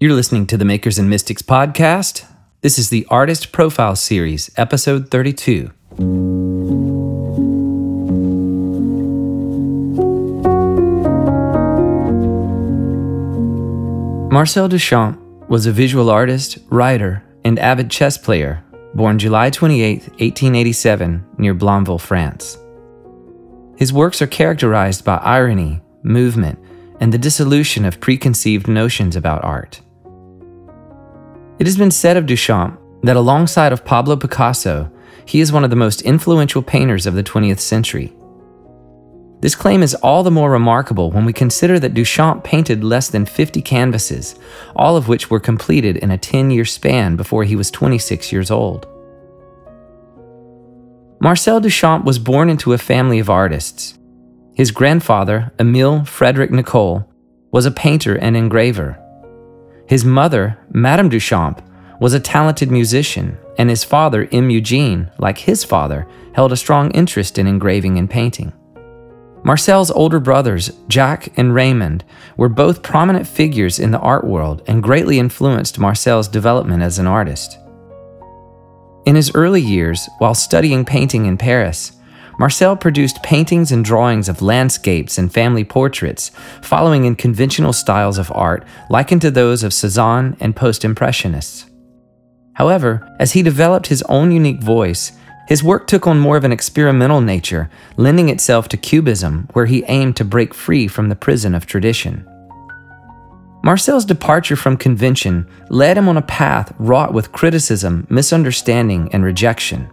You're listening to the Makers and Mystics podcast. This is the Artist Profile Series, episode 32. Marcel Duchamp was a visual artist, writer, and avid chess player, born July 28, 1887, near Blainville, France. His works are characterized by irony, movement, and the dissolution of preconceived notions about art. It has been said of Duchamp that alongside of Pablo Picasso, he is one of the most influential painters of the 20th century. This claim is all the more remarkable when we consider that Duchamp painted less than 50 canvases, all of which were completed in a 10 year span before he was 26 years old. Marcel Duchamp was born into a family of artists. His grandfather, Emile Frederick Nicolle, was a painter and engraver. His mother, Madame Duchamp, was a talented musician, and his father, M. Eugene, like his father, held a strong interest in engraving and painting. Marcel's older brothers, Jacques and Raymond, were both prominent figures in the art world and greatly influenced Marcel's development as an artist. In his early years, while studying painting in Paris, Marcel produced paintings and drawings of landscapes and family portraits, following in conventional styles of art likened to those of Cezanne and post Impressionists. However, as he developed his own unique voice, his work took on more of an experimental nature, lending itself to Cubism, where he aimed to break free from the prison of tradition. Marcel's departure from convention led him on a path wrought with criticism, misunderstanding, and rejection.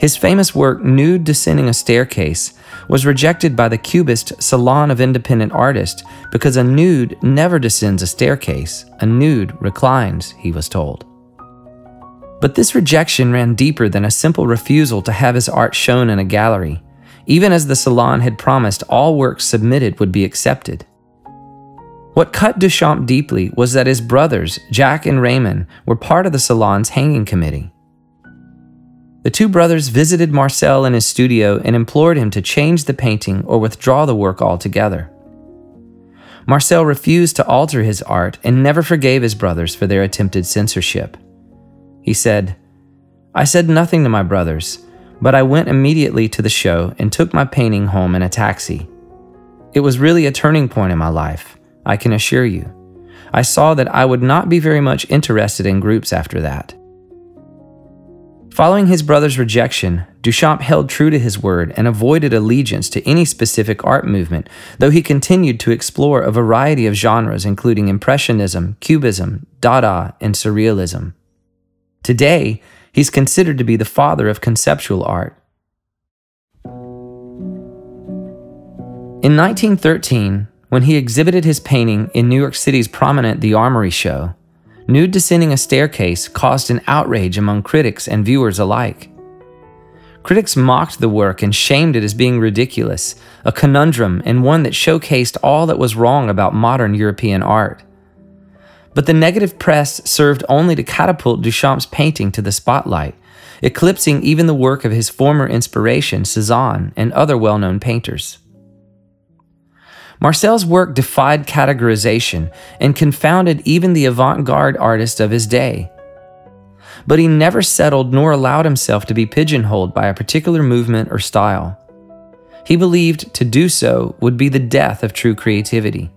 His famous work, Nude Descending a Staircase, was rejected by the Cubist Salon of Independent Artists because a nude never descends a staircase, a nude reclines, he was told. But this rejection ran deeper than a simple refusal to have his art shown in a gallery, even as the Salon had promised all works submitted would be accepted. What cut Duchamp deeply was that his brothers, Jack and Raymond, were part of the Salon's hanging committee. The two brothers visited Marcel in his studio and implored him to change the painting or withdraw the work altogether. Marcel refused to alter his art and never forgave his brothers for their attempted censorship. He said, I said nothing to my brothers, but I went immediately to the show and took my painting home in a taxi. It was really a turning point in my life, I can assure you. I saw that I would not be very much interested in groups after that. Following his brother's rejection, Duchamp held true to his word and avoided allegiance to any specific art movement, though he continued to explore a variety of genres, including Impressionism, Cubism, Dada, and Surrealism. Today, he's considered to be the father of conceptual art. In 1913, when he exhibited his painting in New York City's prominent The Armory Show, nude descending a staircase caused an outrage among critics and viewers alike. Critics mocked the work and shamed it as being ridiculous, a conundrum, and one that showcased all that was wrong about modern European art. But the negative press served only to catapult Duchamp's painting to the spotlight, eclipsing even the work of his former inspiration, Cezanne, and other well known painters. Marcel's work defied categorization and confounded even the avant garde artists of his day. But he never settled nor allowed himself to be pigeonholed by a particular movement or style. He believed to do so would be the death of true creativity.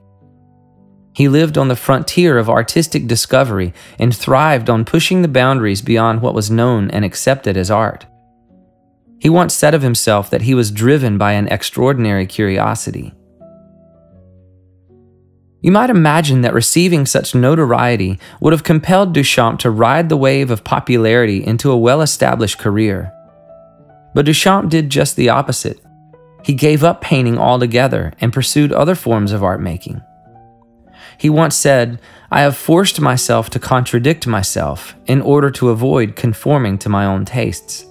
He lived on the frontier of artistic discovery and thrived on pushing the boundaries beyond what was known and accepted as art. He once said of himself that he was driven by an extraordinary curiosity. You might imagine that receiving such notoriety would have compelled Duchamp to ride the wave of popularity into a well established career. But Duchamp did just the opposite. He gave up painting altogether and pursued other forms of art making. He once said, I have forced myself to contradict myself in order to avoid conforming to my own tastes.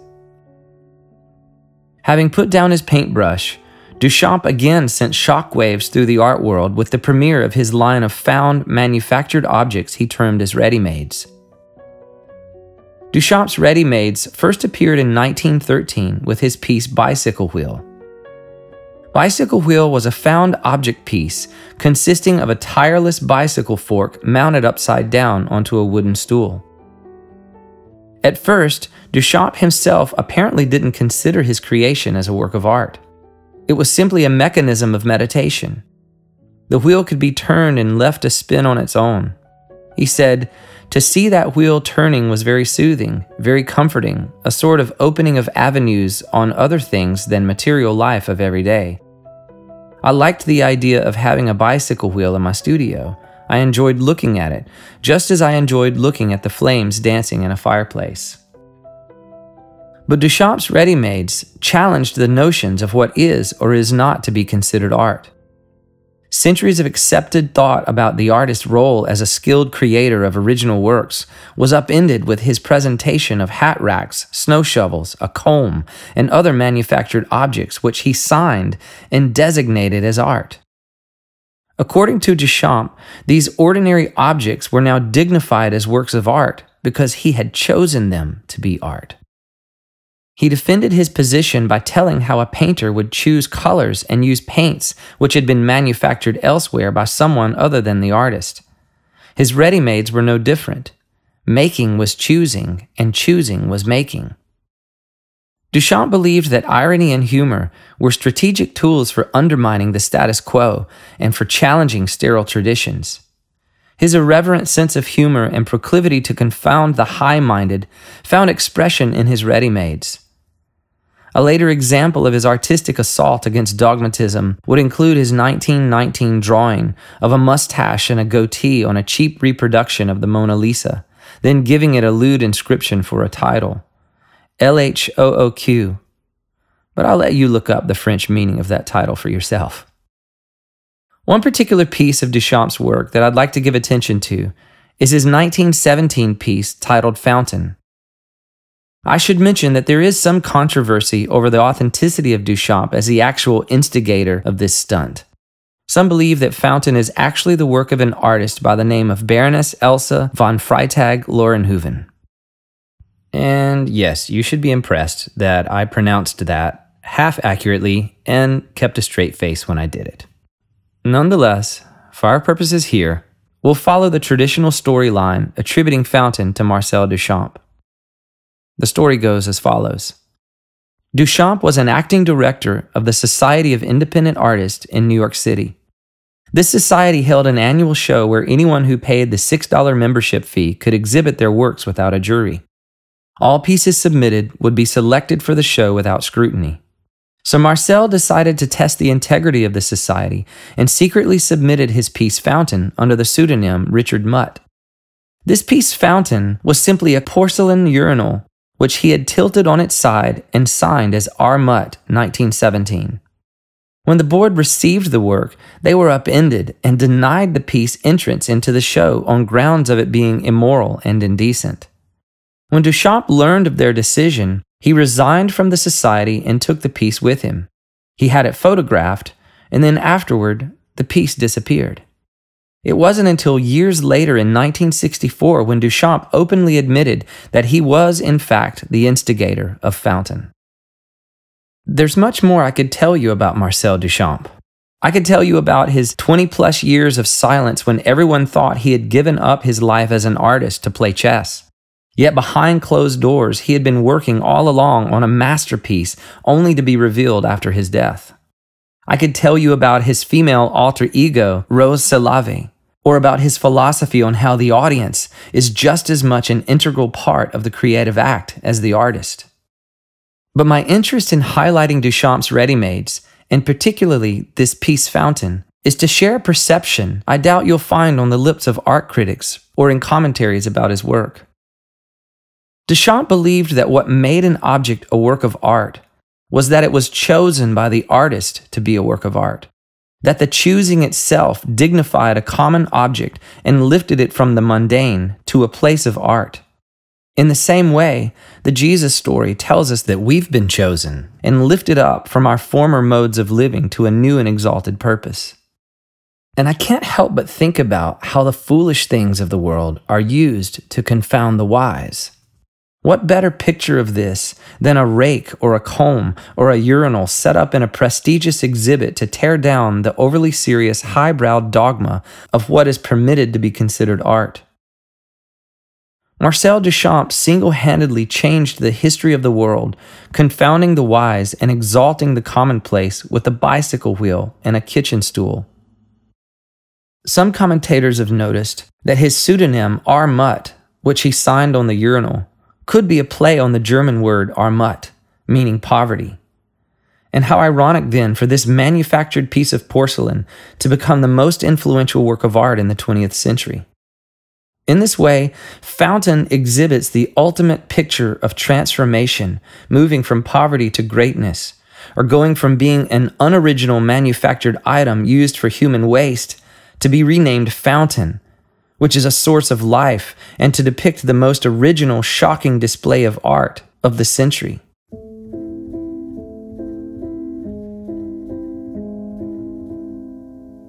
Having put down his paintbrush, Duchamp again sent shockwaves through the art world with the premiere of his line of found manufactured objects he termed as ready-mades. Duchamp's ready-mades first appeared in 1913 with his piece Bicycle Wheel. Bicycle wheel was a found object piece consisting of a tireless bicycle fork mounted upside down onto a wooden stool. At first, Duchamp himself apparently didn't consider his creation as a work of art. It was simply a mechanism of meditation. The wheel could be turned and left to spin on its own. He said, To see that wheel turning was very soothing, very comforting, a sort of opening of avenues on other things than material life of every day. I liked the idea of having a bicycle wheel in my studio. I enjoyed looking at it, just as I enjoyed looking at the flames dancing in a fireplace. But Duchamp's ready mades challenged the notions of what is or is not to be considered art. Centuries of accepted thought about the artist's role as a skilled creator of original works was upended with his presentation of hat racks, snow shovels, a comb, and other manufactured objects which he signed and designated as art. According to Duchamp, these ordinary objects were now dignified as works of art because he had chosen them to be art. He defended his position by telling how a painter would choose colors and use paints which had been manufactured elsewhere by someone other than the artist. His ready mades were no different. Making was choosing, and choosing was making. Duchamp believed that irony and humor were strategic tools for undermining the status quo and for challenging sterile traditions. His irreverent sense of humor and proclivity to confound the high minded found expression in his ready mades. A later example of his artistic assault against dogmatism would include his 1919 drawing of a mustache and a goatee on a cheap reproduction of the Mona Lisa, then giving it a lewd inscription for a title L H O O Q. But I'll let you look up the French meaning of that title for yourself. One particular piece of Duchamp's work that I'd like to give attention to is his 1917 piece titled Fountain. I should mention that there is some controversy over the authenticity of Duchamp as the actual instigator of this stunt. Some believe that Fountain is actually the work of an artist by the name of Baroness Elsa von Freytag Lorenhoven. And yes, you should be impressed that I pronounced that half accurately and kept a straight face when I did it. Nonetheless, for our purposes here, we'll follow the traditional storyline attributing Fountain to Marcel Duchamp. The story goes as follows Duchamp was an acting director of the Society of Independent Artists in New York City. This society held an annual show where anyone who paid the $6 membership fee could exhibit their works without a jury. All pieces submitted would be selected for the show without scrutiny. So Marcel decided to test the integrity of the society and secretly submitted his piece Fountain under the pseudonym Richard Mutt. This piece Fountain was simply a porcelain urinal which he had tilted on its side and signed as R. Mutt, 1917. When the board received the work, they were upended and denied the piece entrance into the show on grounds of it being immoral and indecent. When Duchamp learned of their decision, he resigned from the society and took the piece with him. He had it photographed, and then afterward, the piece disappeared. It wasn't until years later in 1964 when Duchamp openly admitted that he was, in fact, the instigator of Fountain. There's much more I could tell you about Marcel Duchamp. I could tell you about his 20 plus years of silence when everyone thought he had given up his life as an artist to play chess. Yet behind closed doors, he had been working all along on a masterpiece only to be revealed after his death. I could tell you about his female alter ego, Rrose Sélavy, or about his philosophy on how the audience is just as much an integral part of the creative act as the artist. But my interest in highlighting Duchamp's ready-mades, and particularly this piece Fountain, is to share a perception I doubt you'll find on the lips of art critics or in commentaries about his work. Duchamp believed that what made an object a work of art was that it was chosen by the artist to be a work of art that the choosing itself dignified a common object and lifted it from the mundane to a place of art. In the same way, the Jesus story tells us that we've been chosen and lifted up from our former modes of living to a new and exalted purpose. And I can't help but think about how the foolish things of the world are used to confound the wise. What better picture of this than a rake or a comb or a urinal set up in a prestigious exhibit to tear down the overly serious highbrow dogma of what is permitted to be considered art? Marcel Duchamp single handedly changed the history of the world, confounding the wise and exalting the commonplace with a bicycle wheel and a kitchen stool. Some commentators have noticed that his pseudonym R. Mutt, which he signed on the urinal, could be a play on the German word Armut, meaning poverty. And how ironic then for this manufactured piece of porcelain to become the most influential work of art in the 20th century. In this way, Fountain exhibits the ultimate picture of transformation, moving from poverty to greatness, or going from being an unoriginal manufactured item used for human waste to be renamed Fountain, which is a source of life, and to depict the most original, shocking display of art of the century.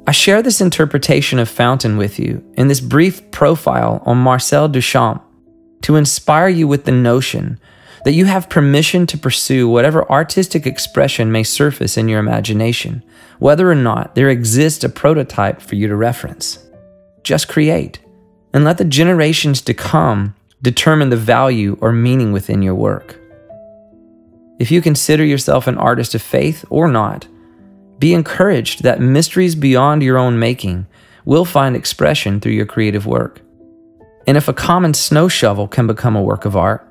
I share this interpretation of Fountain with you in this brief profile on Marcel Duchamp to inspire you with the notion that you have permission to pursue whatever artistic expression may surface in your imagination, whether or not there exists a prototype for you to reference. Just create and let the generations to come determine the value or meaning within your work. If you consider yourself an artist of faith or not, be encouraged that mysteries beyond your own making will find expression through your creative work. And if a common snow shovel can become a work of art,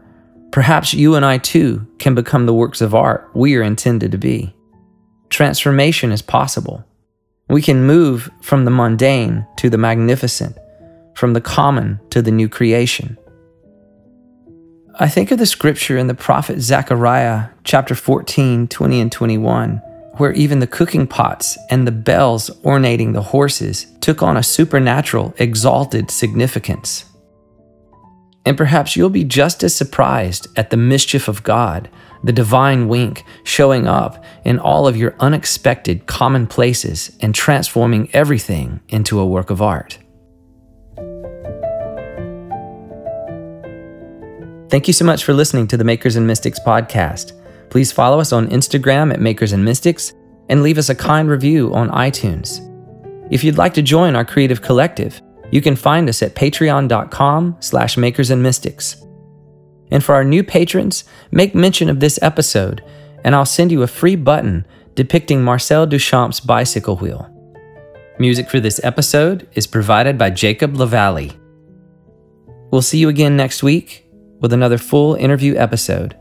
perhaps you and I too can become the works of art we are intended to be. Transformation is possible. We can move from the mundane to the magnificent from the common to the new creation. I think of the scripture in the prophet Zechariah, chapter 14, 20, and 21, where even the cooking pots and the bells ornating the horses took on a supernatural, exalted significance. And perhaps you'll be just as surprised at the mischief of God, the divine wink showing up in all of your unexpected commonplaces and transforming everything into a work of art. Thank you so much for listening to the Makers and Mystics podcast. Please follow us on Instagram at Makers and Mystics and leave us a kind review on iTunes. If you'd like to join our creative collective, you can find us at patreon.com slash makers and mystics. And for our new patrons, make mention of this episode, and I'll send you a free button depicting Marcel Duchamp's bicycle wheel. Music for this episode is provided by Jacob Lavallee. We'll see you again next week with another full interview episode.